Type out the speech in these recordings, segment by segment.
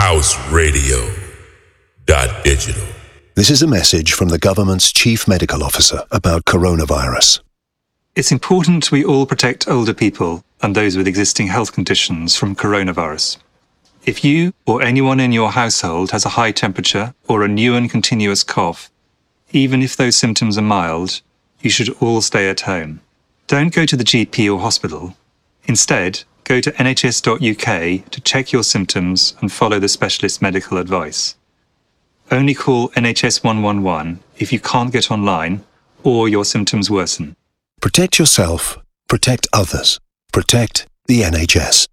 House Radio. Digital. This is a message from the government's chief medical officer about coronavirus. It's important we all protect older people and those with existing health conditions from coronavirus. If you or anyone in your household has a high temperature or a new and continuous cough, even if those symptoms are mild, you should all stay at home. Don't go to the GP or hospital. Instead, go to nhs.uk to check your symptoms and follow the specialist medical advice. Only call NHS 111 if you can't get online or your symptoms worsen. Protect yourself, protect others, protect the NHS.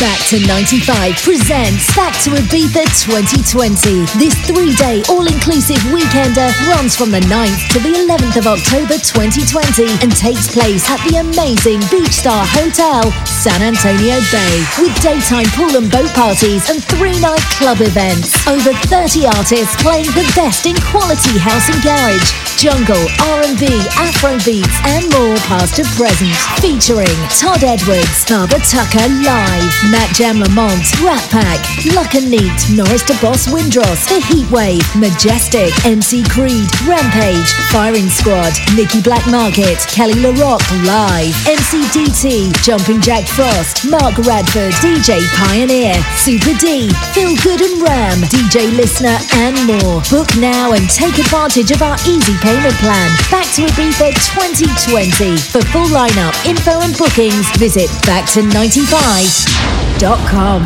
Back to 95 presents Back to Ibiza 2020. This three day all inclusive weekender runs from the 9th to the 11th of October 2020 and takes place at the amazing Beach Star Hotel, San Antonio Bay, with daytime pool and boat parties and three night club events. Over 30 artists playing the best in quality house and garage, jungle, R&B, Afro beats, and more past to present. Featuring Todd Edwards, Barbara Tucker live. Matt Jam Lamont, Rat Pack, Luck and Neat, Norris DeBoss Windross, The Heatwave, Majestic, MC Creed, Rampage, Firing Squad, Nikki Black Market, Kele Le Roc live, MC DT, Jumping Jack Frost, Mark Radford, DJ Pioneer, Super D, Feel Good and Ram, DJ Listener, and more. Book now and take advantage of our easy payment plan. Back to Ibiza 2020. For full lineup, info and bookings, visit back to95.com.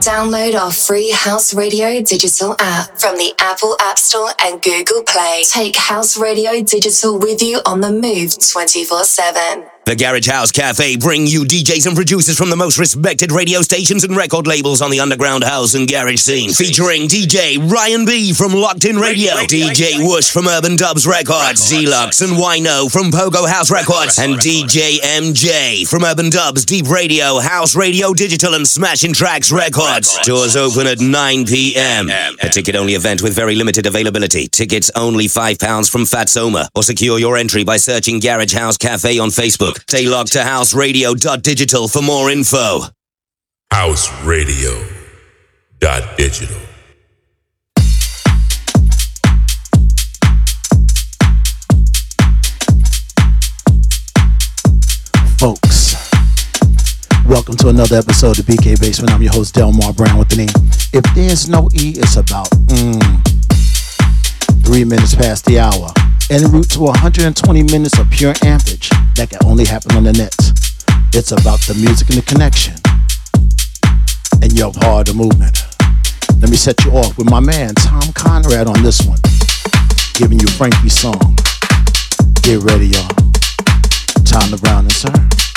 Download our free House Radio Digital app from the Apple App Store and Google Play. Take House Radio Digital with you on the move 24 7. The Garage House Cafe bring you DJs and producers from the most respected radio stations and record labels on the underground house and garage scene. Featuring DJ Ryan B from Locked In Radio, DJ Whoosh from Urban Dubs Records, Z-Lux and Wino from Pogo House Records, and DJ MJ from Urban Dubs, Deep Radio, House Radio Digital, and Smashing Tracks Records. Doors open at 9 p.m. A ticket-only event with very limited availability. Tickets only £5 from Fatsoma. Or secure your entry by searching Garage House Cafe on Facebook. Stay logged to houseradio.digital for more info. House Radio. Digital. folks. Welcome to another episode of BK Basement. I'm your host, Delmar Brown, with the name. If there's no E, it's about mm, three minutes past the hour. En route to 120 minutes of pure ampage that can only happen on the net. It's about the music and the connection. And you're part of the movement. Let me set you off with my man, Tom Conrad, on this one. Giving you Frankie's song. Get ready, y'all. Time to Brown and Sir.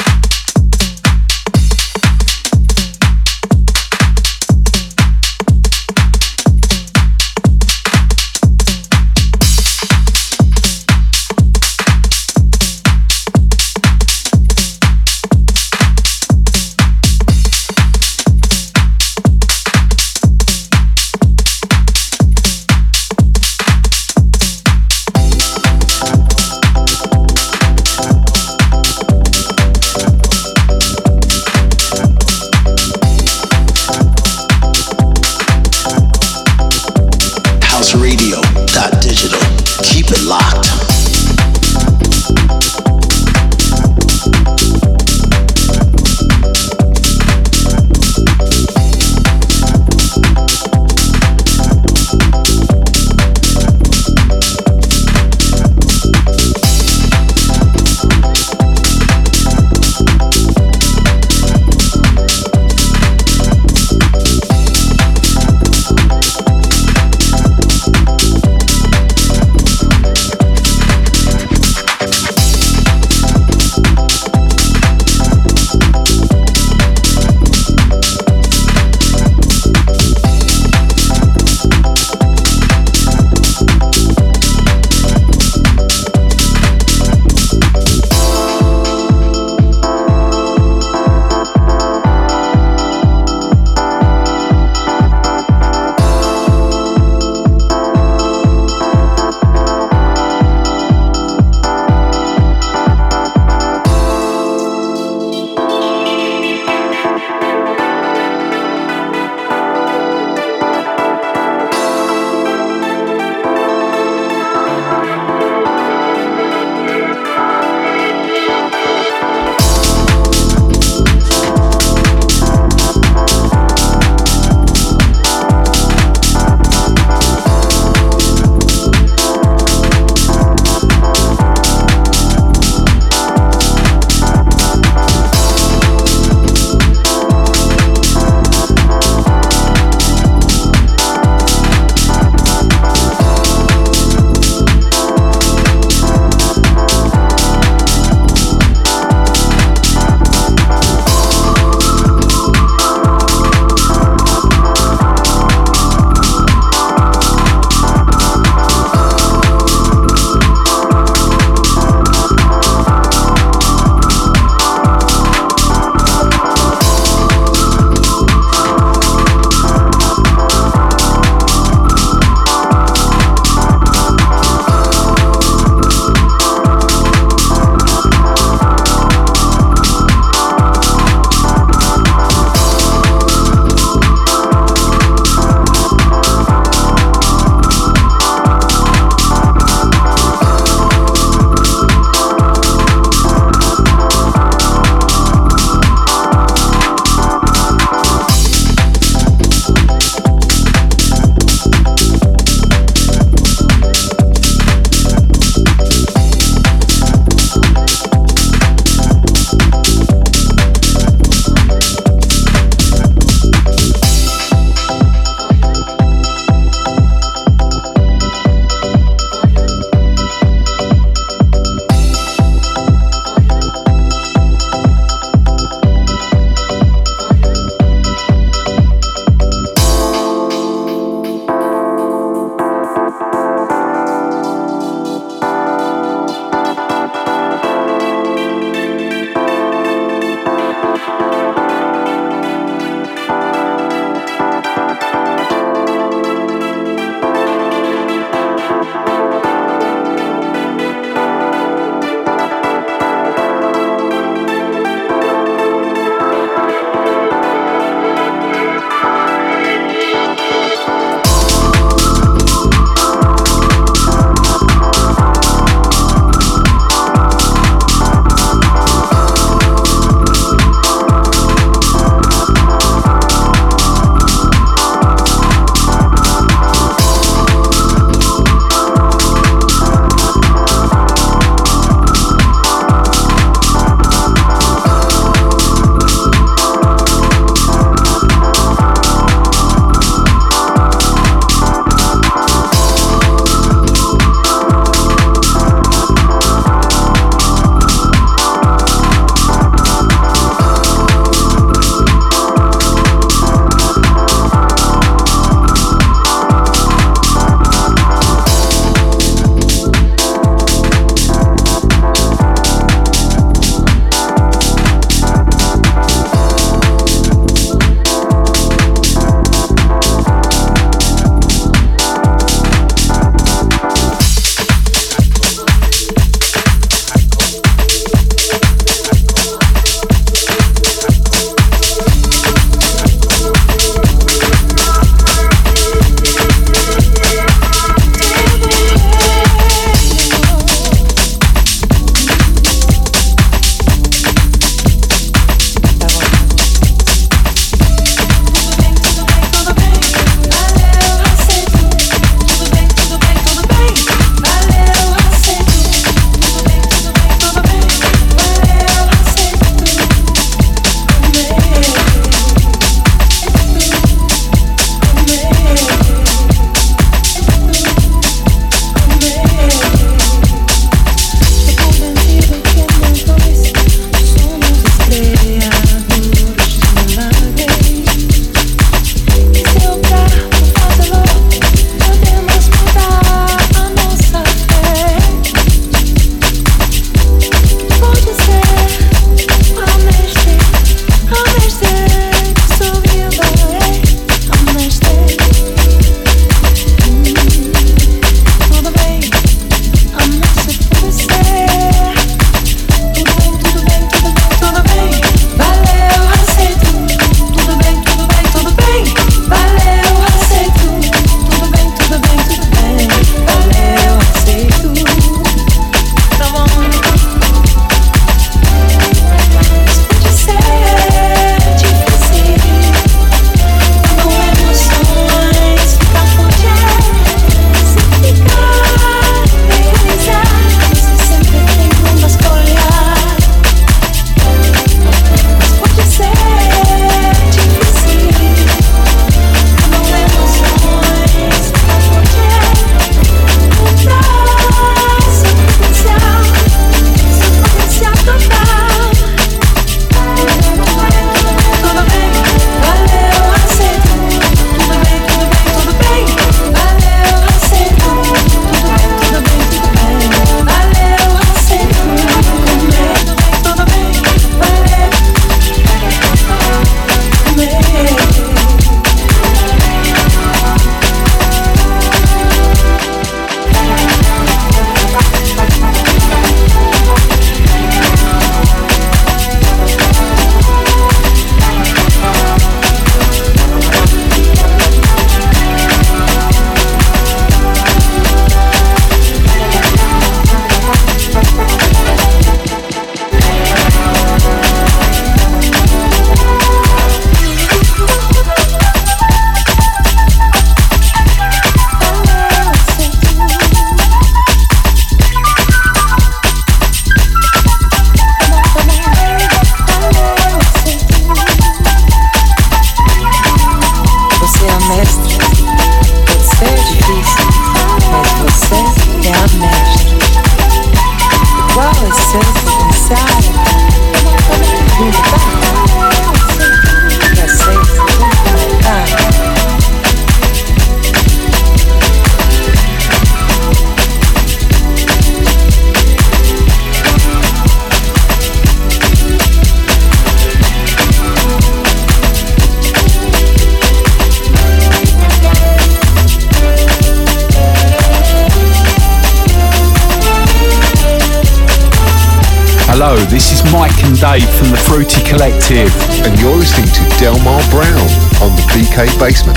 Basement.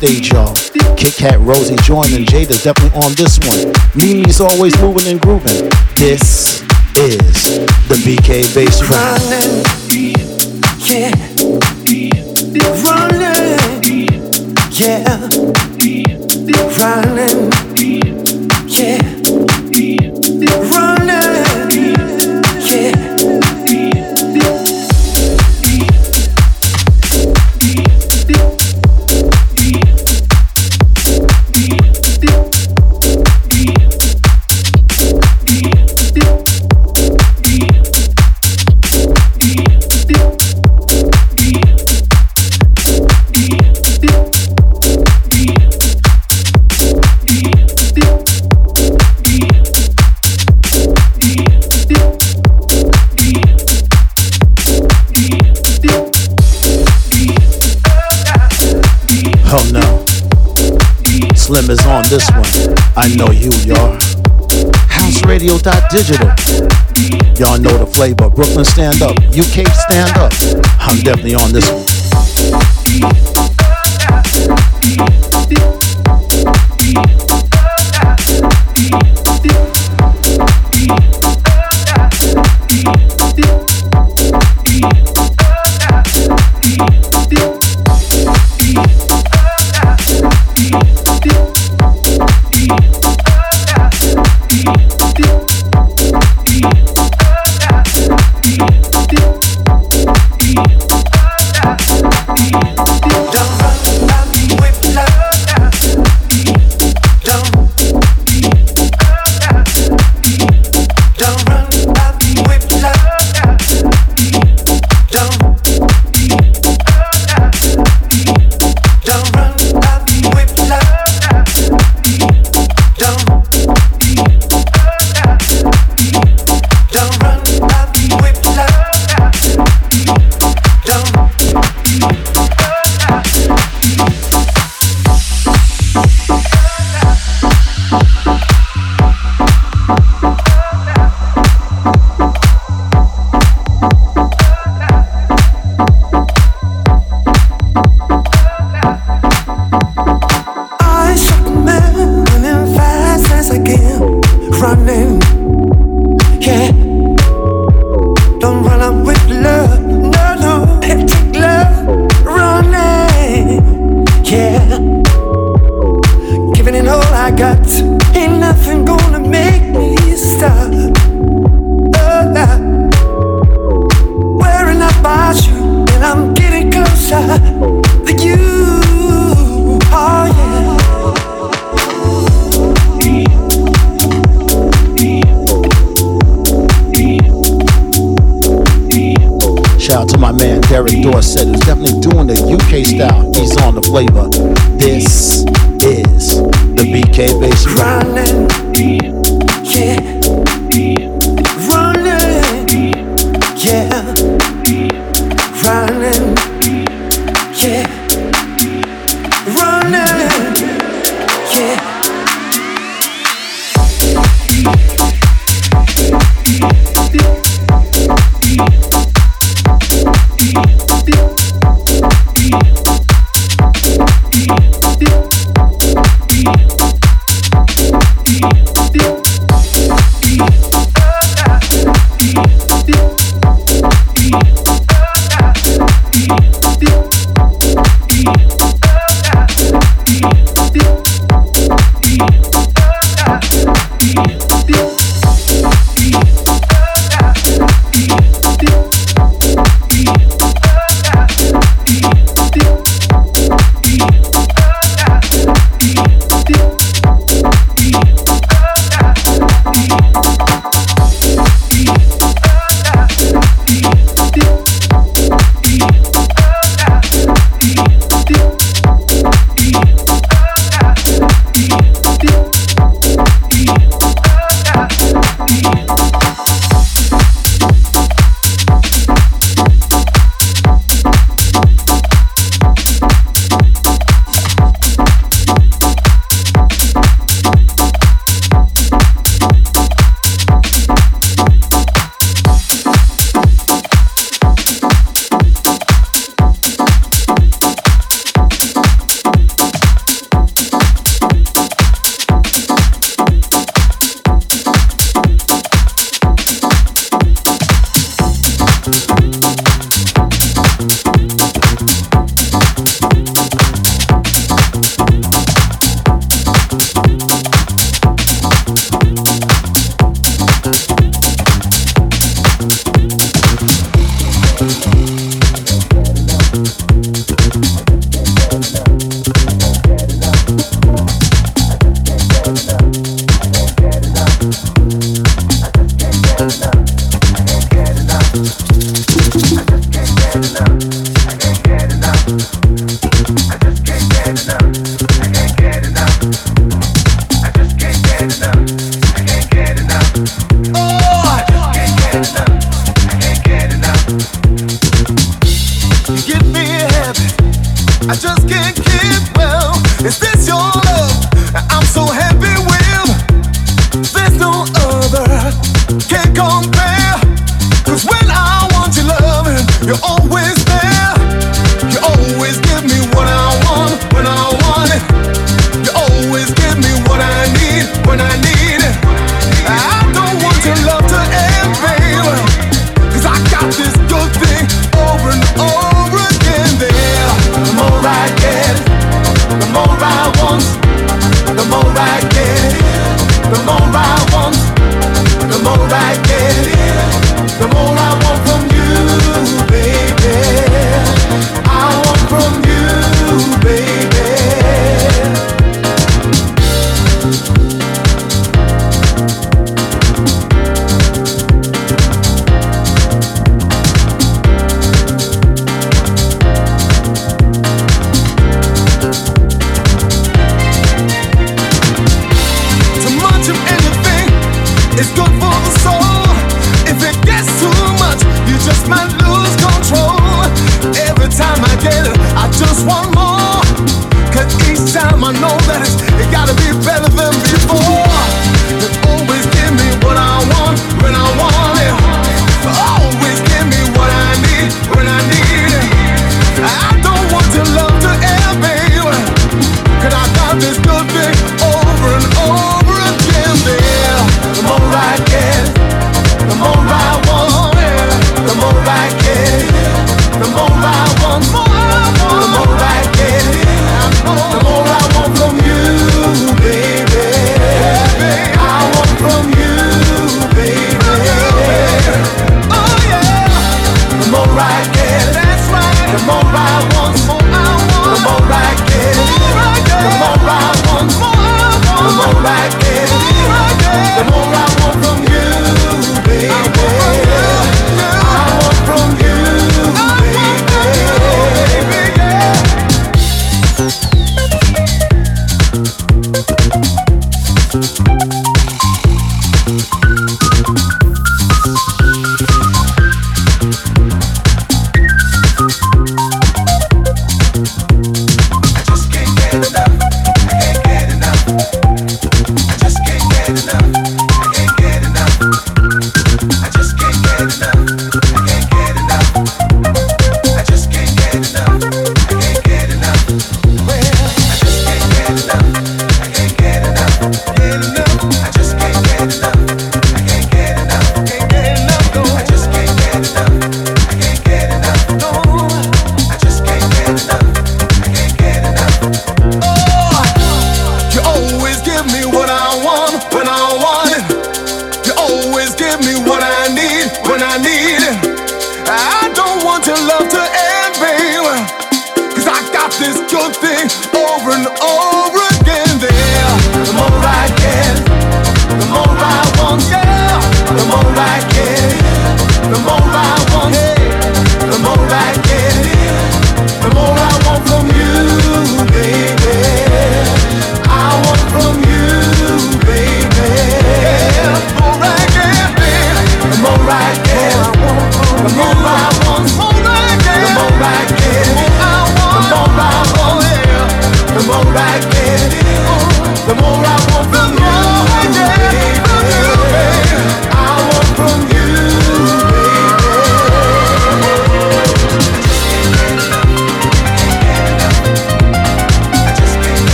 Backstage, y'all. Kit Kat, Rosie, Join, and definitely on this one. Mimi's always moving and grooving. This is the BK Bass Running, yeah. Running, yeah. Running, yeah. This one. I know you, y'all. Houseradio.digital. Y'all know the flavor. Brooklyn stand up. UK stand up. I'm definitely on this one.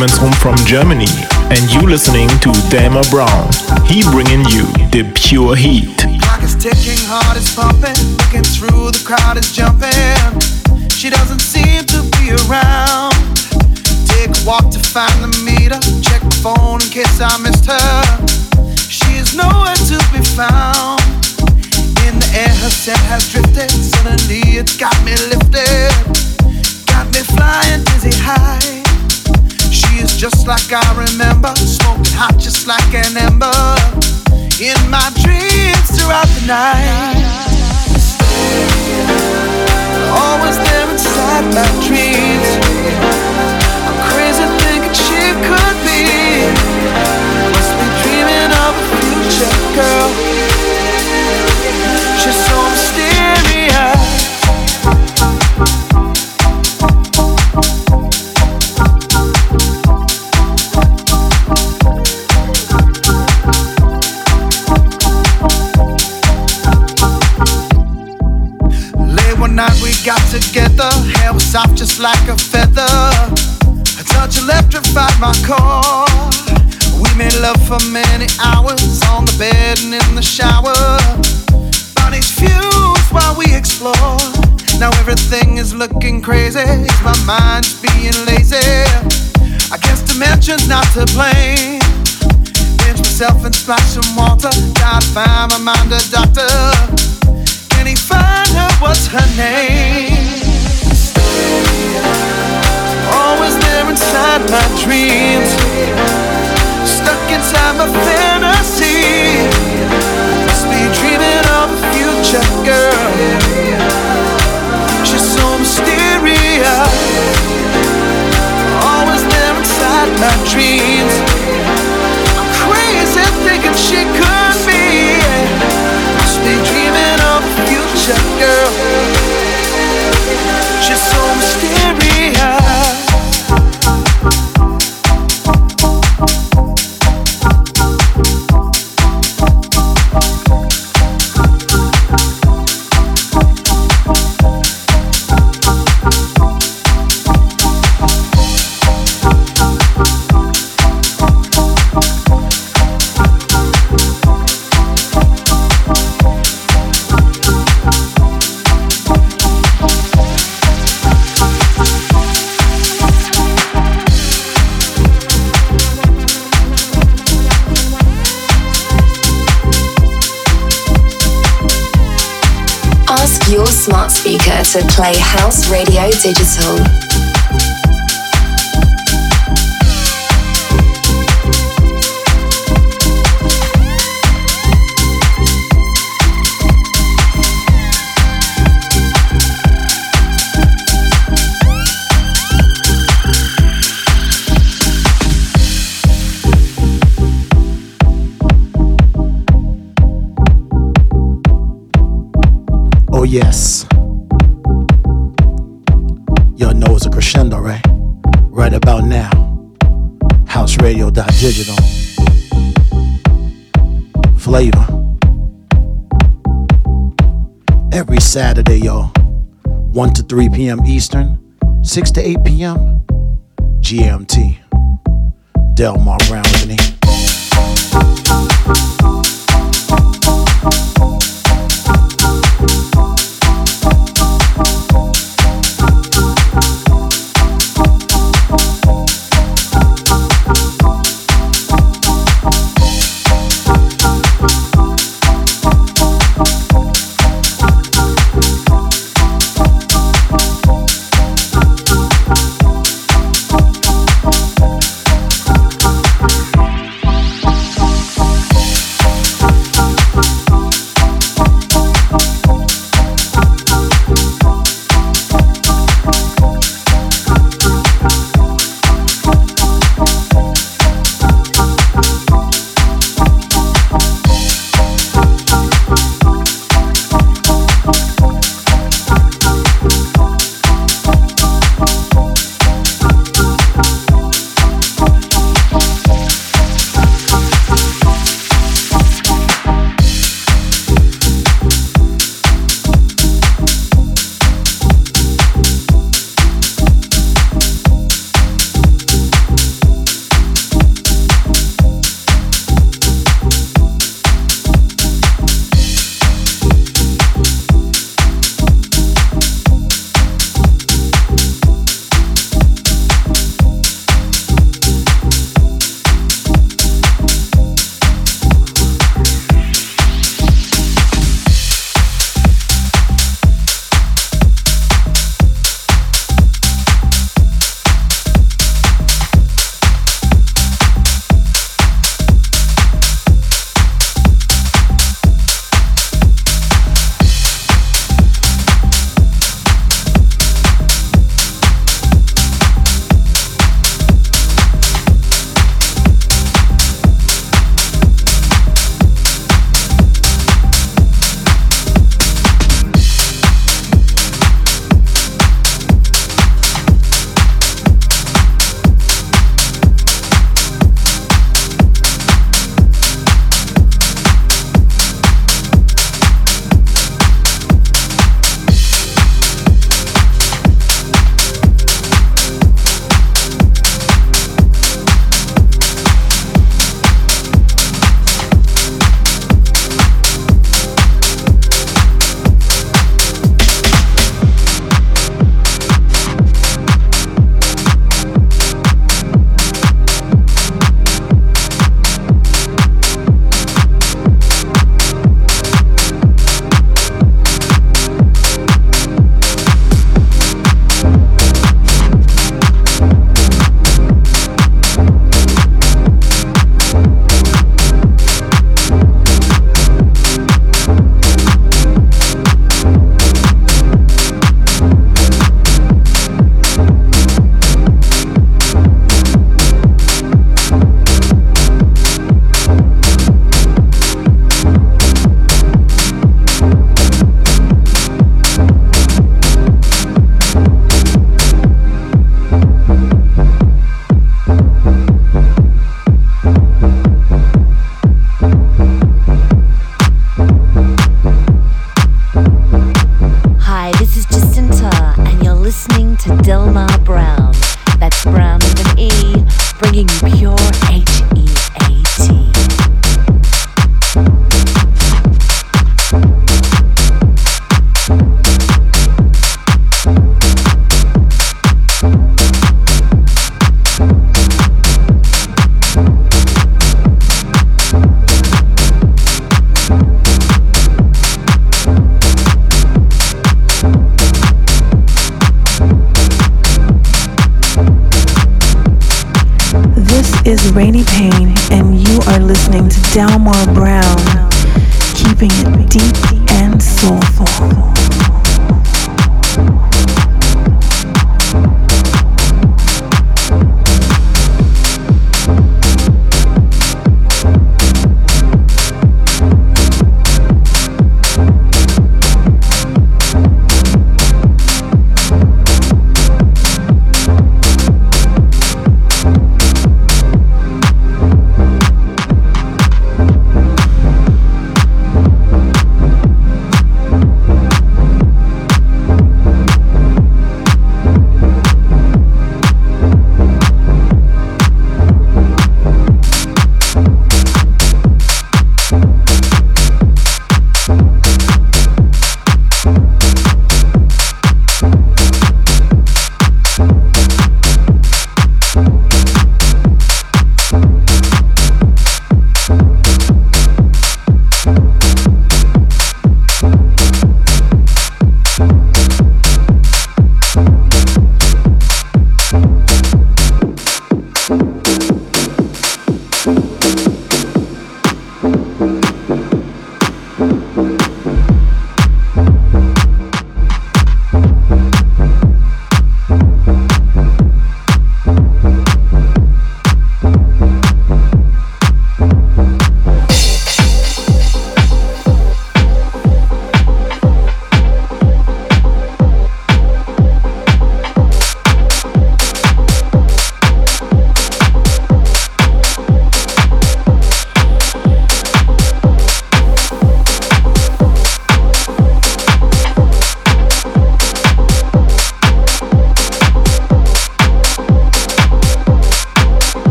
Rum from Germany, and you listening to Delmar Brown. He bringing you the pure heat. Clock is ticking, heart is pumping, looking through the crowd is jumping. She doesn't seem to be around. Take a walk to find the meter, check my phone in case I missed her. She is nowhere to be found. In the air, her scent has drifted. Suddenly, it's got me lifted, got me flying dizzy high just like I remember, smoking hot just like an ember. In my dreams throughout the night, always there inside my dreams. I'm crazy thinking she could be. Must be dreaming of a future girl. She's so together, hair was soft just like a feather. A touch electrified my core. We made love for many hours on the bed and in the shower. Bodies fused while we explore. Now everything is looking crazy. My mind being lazy? I guess dimensions not to blame. Pinch myself and splash some water. Gotta find my mind a doctor Can he find her, what's her name? Always there inside my dreams, stuck inside my fantasy. Must be dreaming of a future girl. She's so mysterious, always there inside my dreams. I'm crazy thinking she could be. Must be dreaming of a future girl. To play House Radio Digital. Houseradio.digital. Flavor. Every Saturday, y'all. 1 to 3 p.m. Eastern, 6 to 8 p.m. GMT. Delmar Brown with me.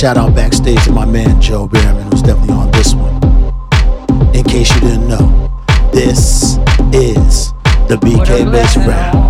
Shout out backstage to my man Joe Behrman, who's definitely on this one. In case you didn't know, this is the BK Basement.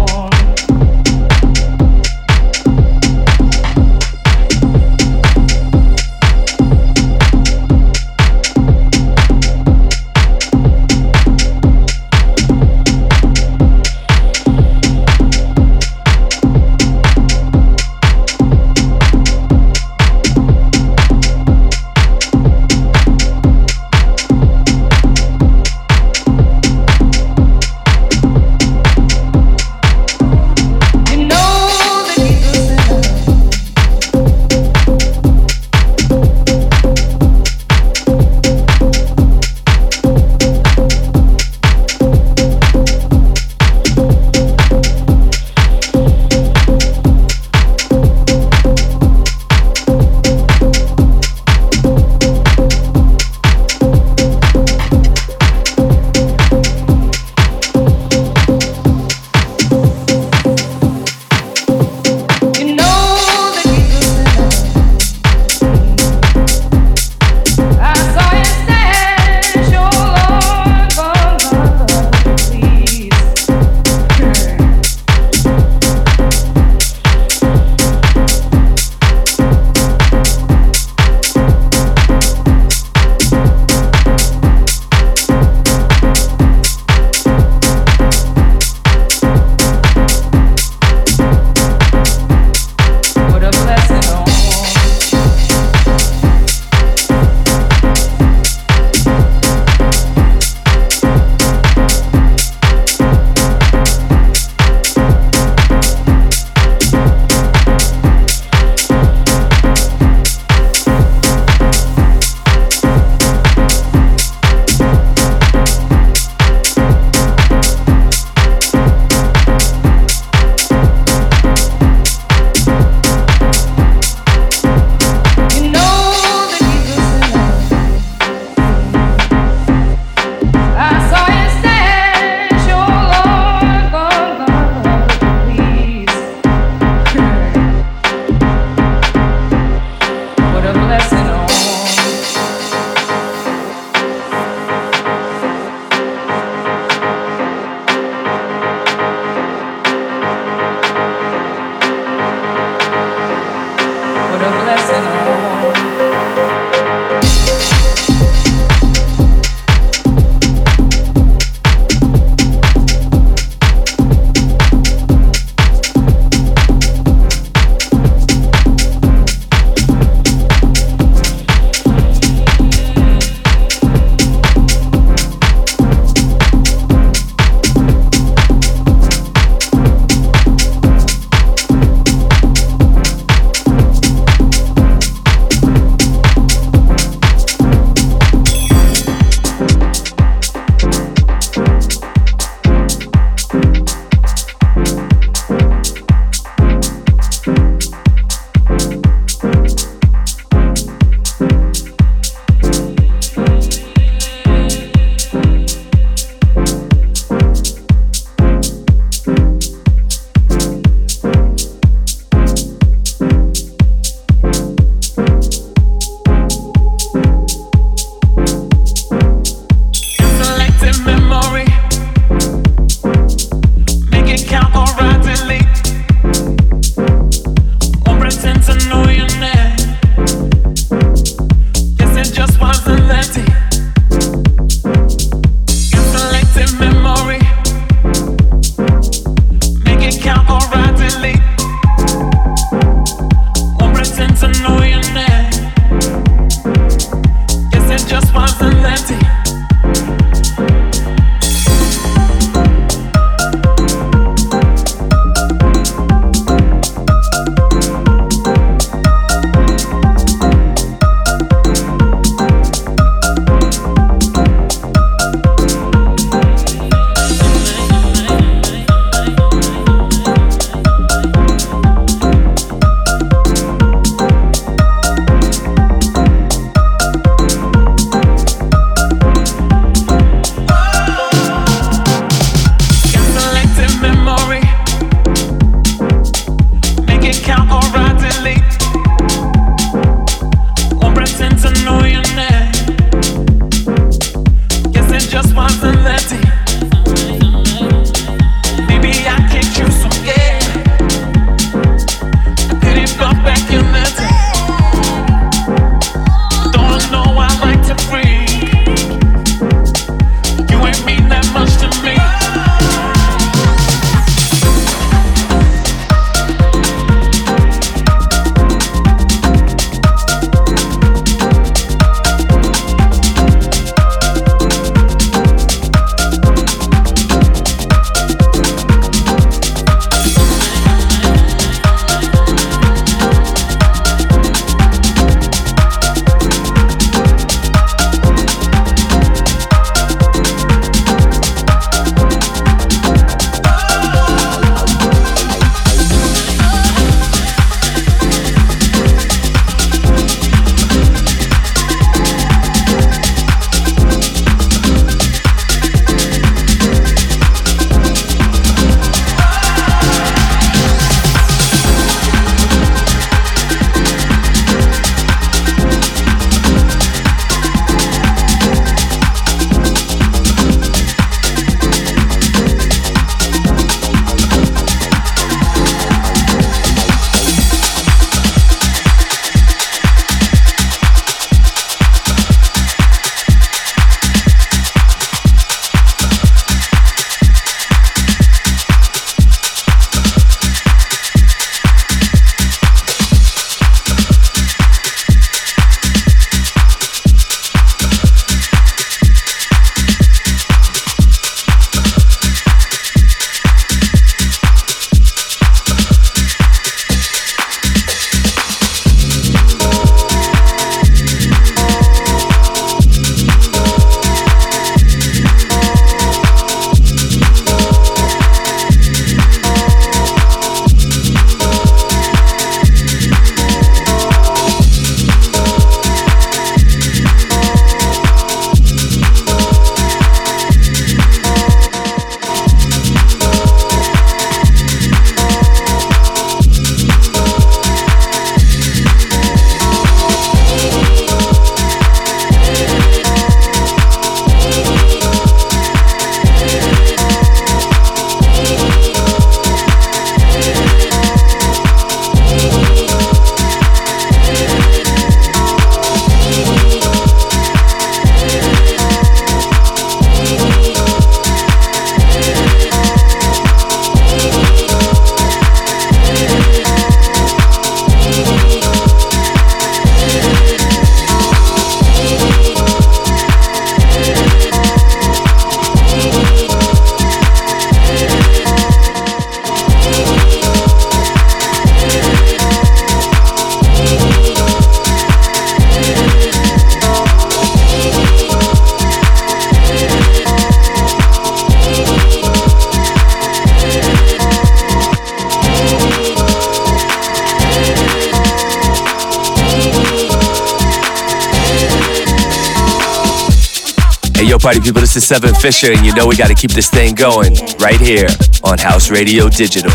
Party people, this is Seven Fisher, and you know we gotta keep this thing going right here on House Radio Digital.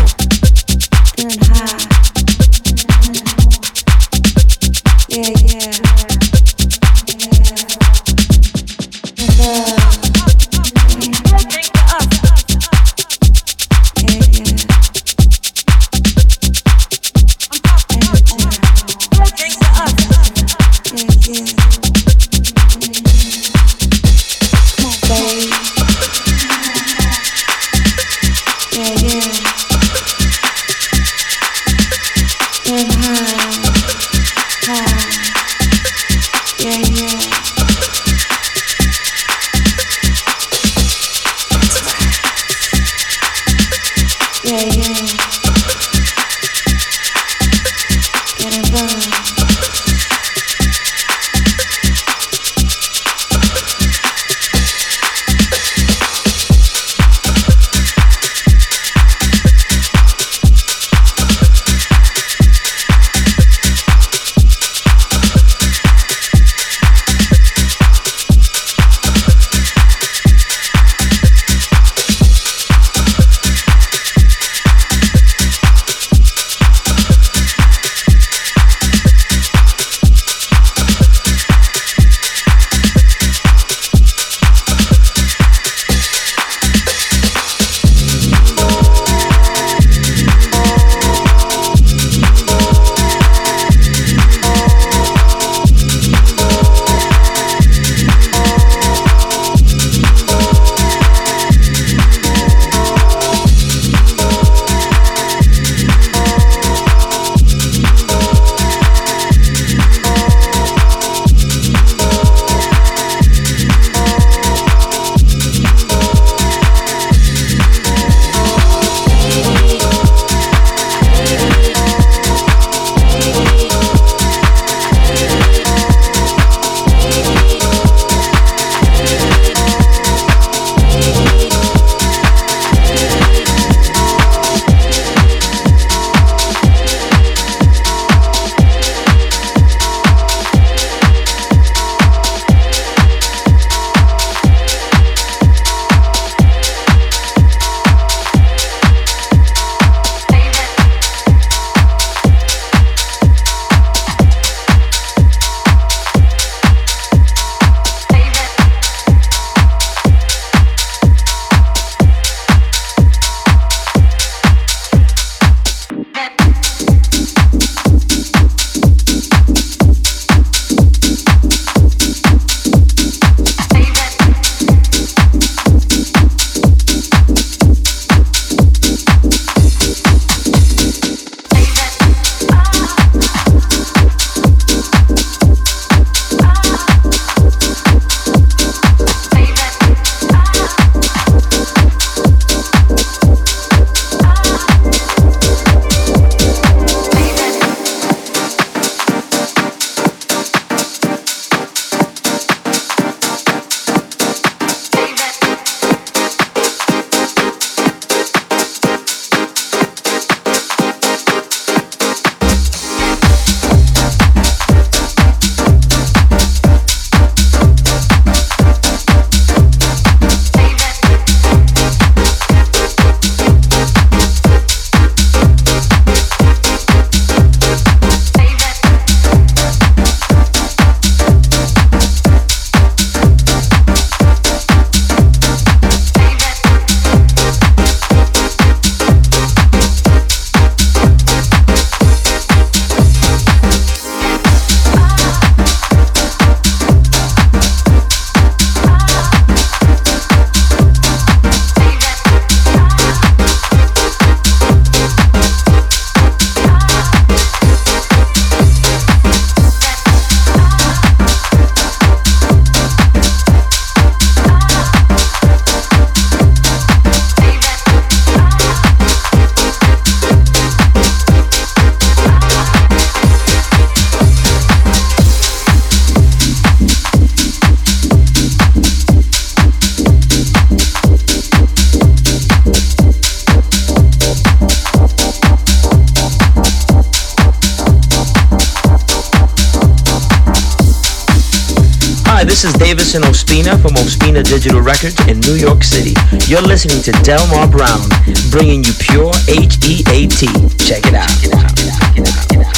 Records in New York City. You're listening to Delmar Brown, bringing you pure H-E-A-T. Check it out. Check it out.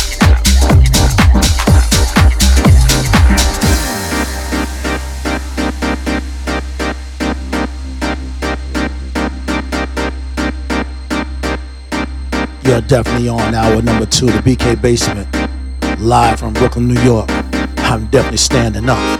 You're definitely on hour number two, the BK Basement, live from Brooklyn, New York. I'm definitely standing up.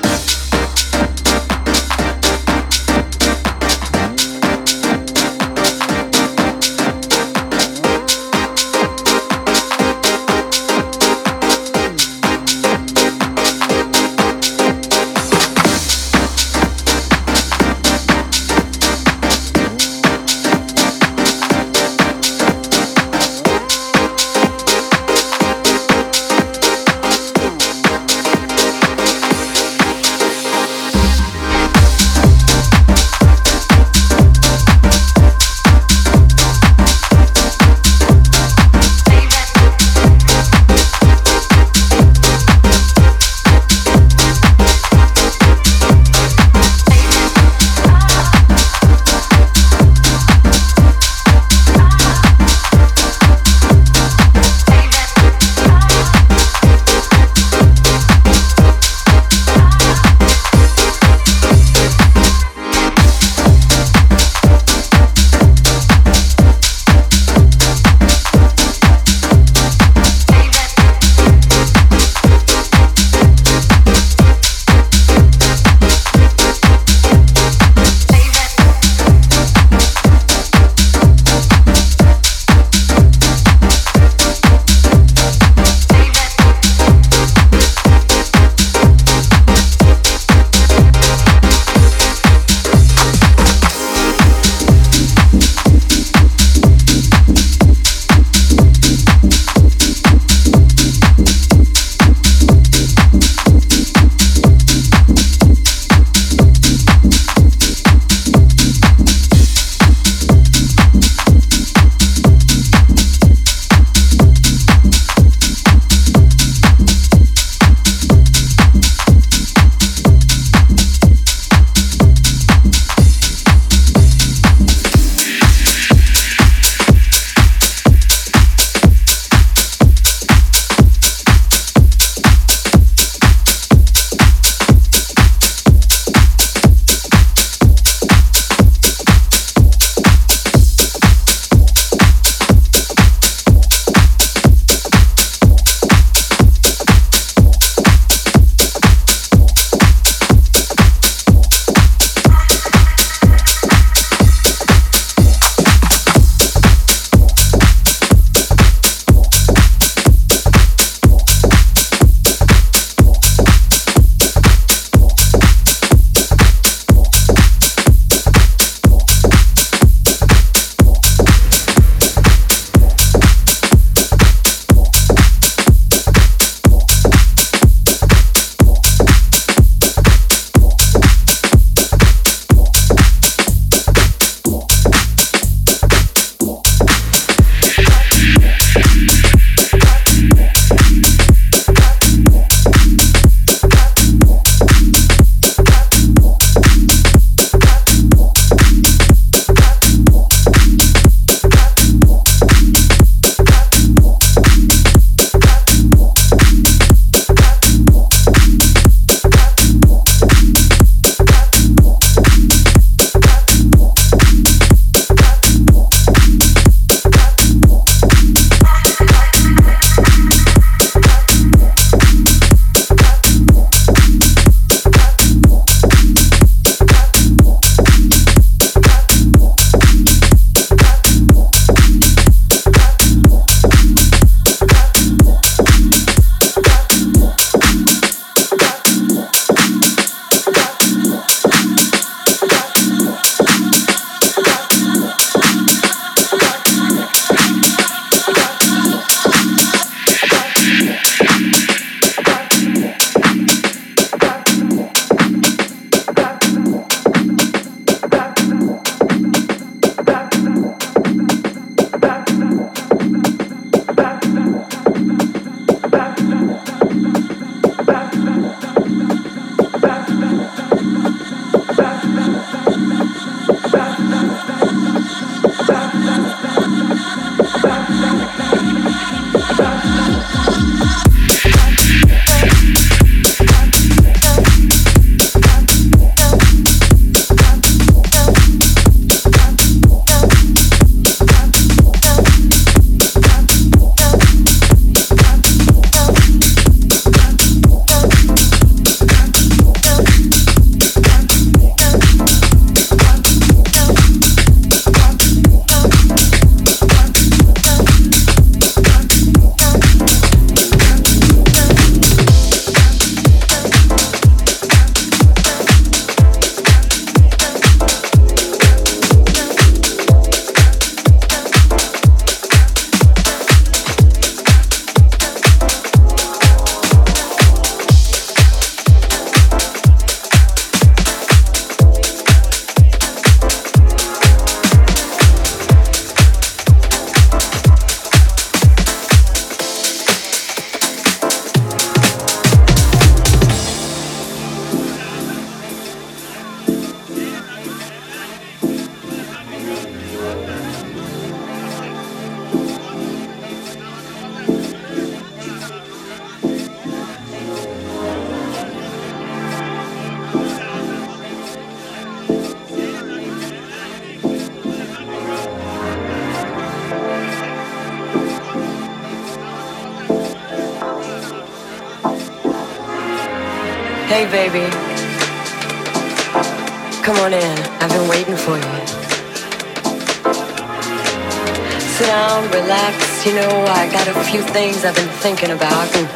Thinking about, and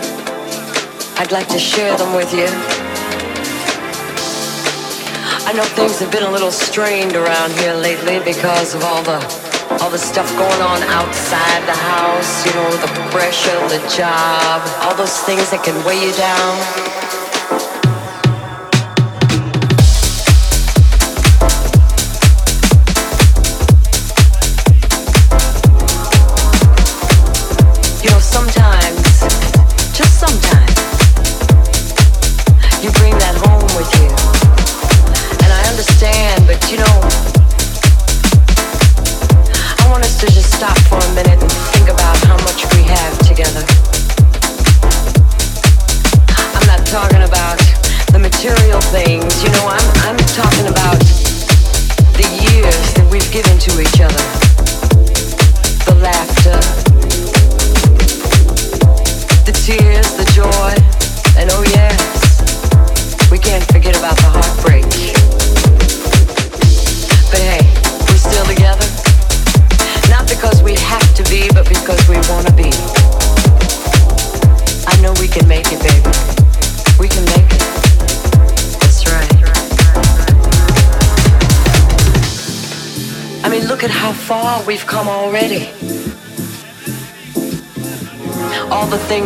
I'd like to share them with you. I know things have been a little strained around here lately because of all the all the stuff going on outside the house, you know, the pressure, the job, all those things that can weigh you down.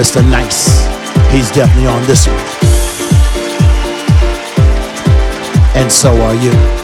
Mr. Nice. He's definitely on this one. And so are you.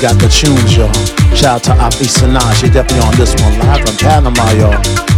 Got the tunes, y'all. Shout out to Afi Sanaa, she definitely on this one live from Panama, y'all.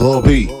Bull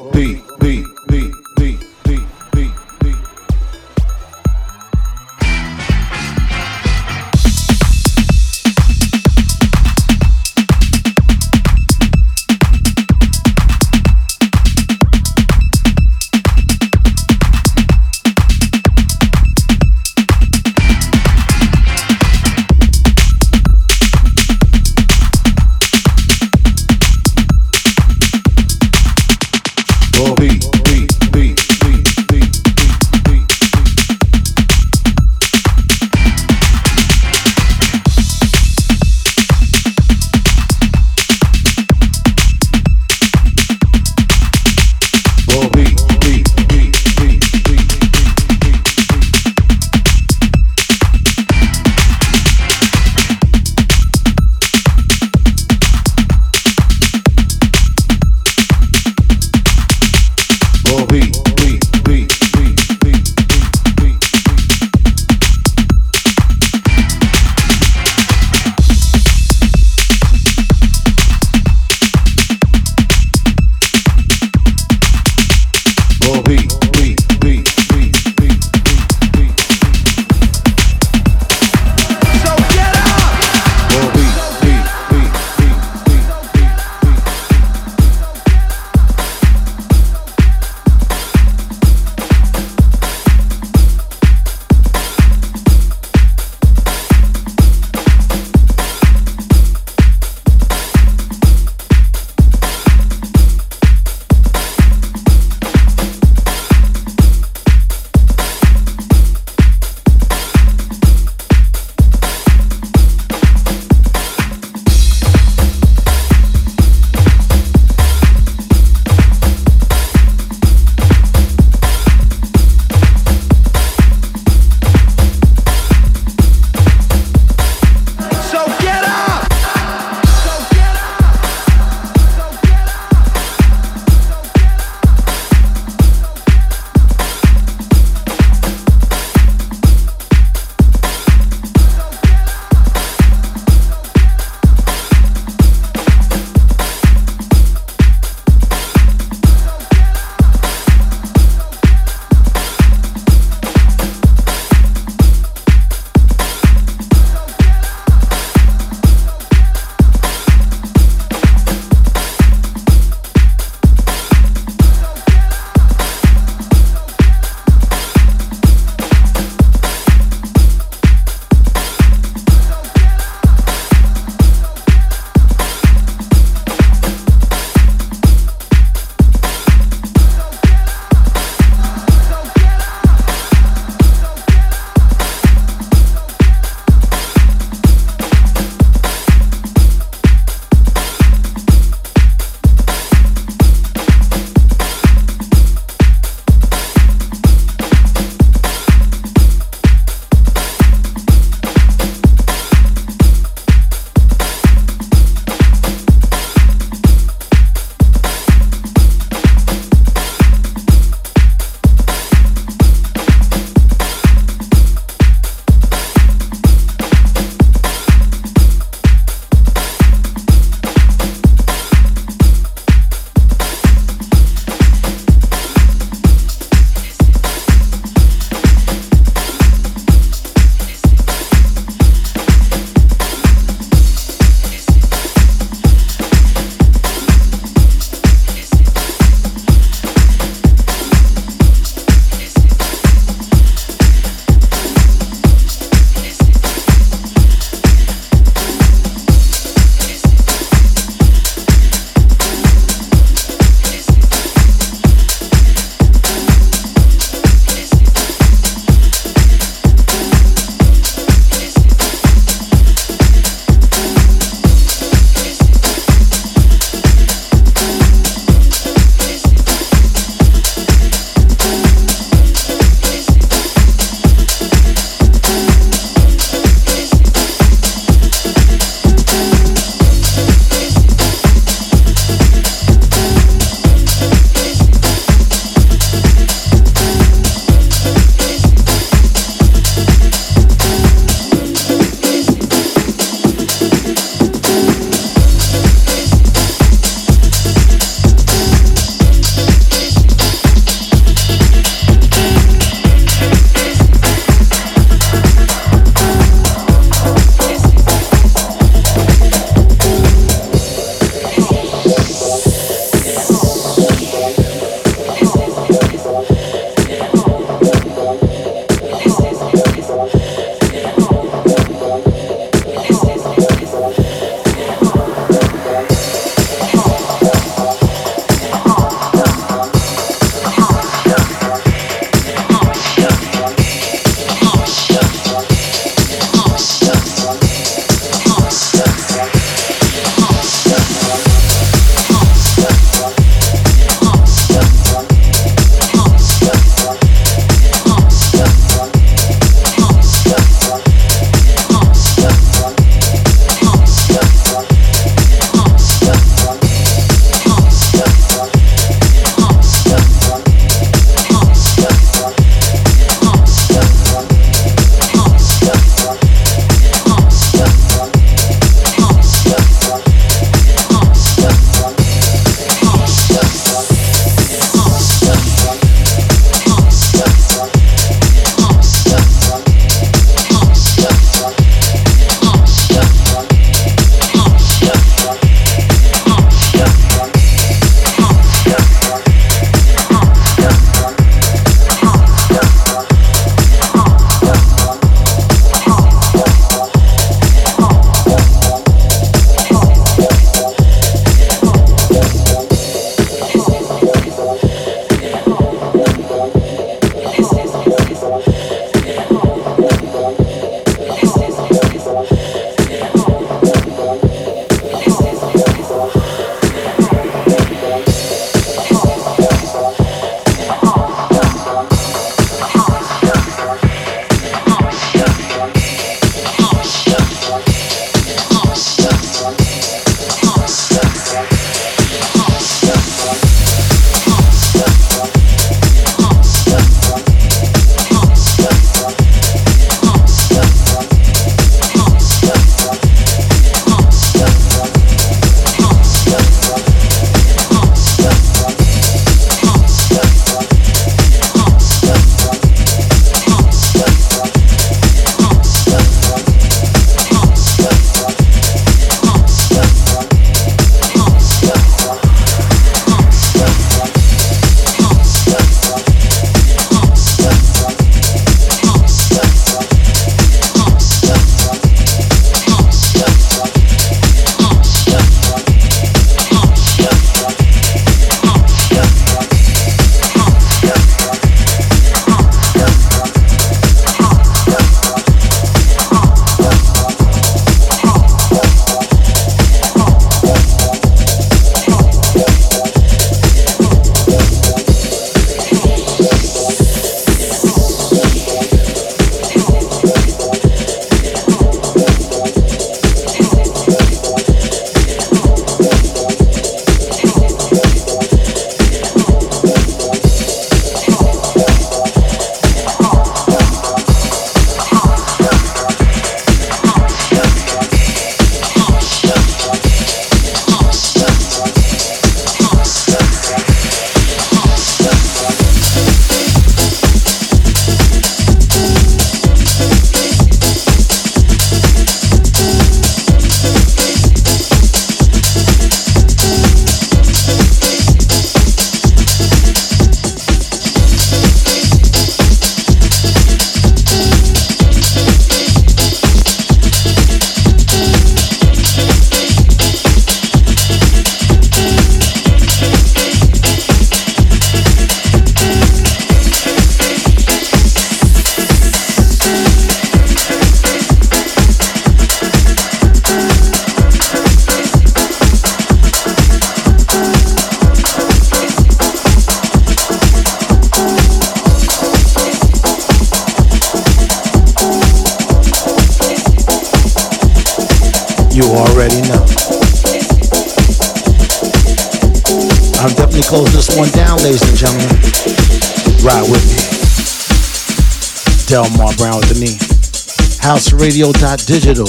HouseRadio.digital.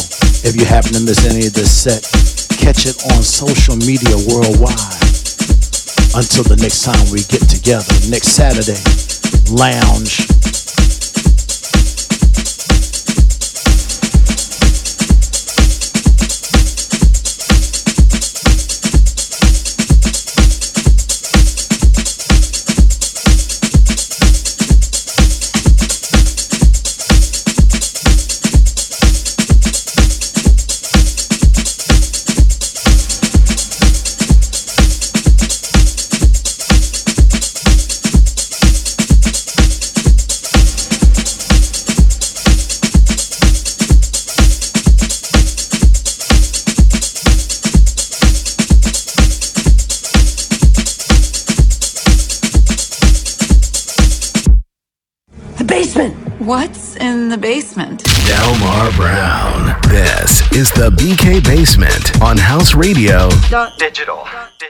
If you happen to miss any of this set, catch it on social media worldwide. Until the next time we get together, next Saturday, lounge. What's in the basement? Delmar Brown. This is the BK Basement on House Radio. Digital. Digital. Digital.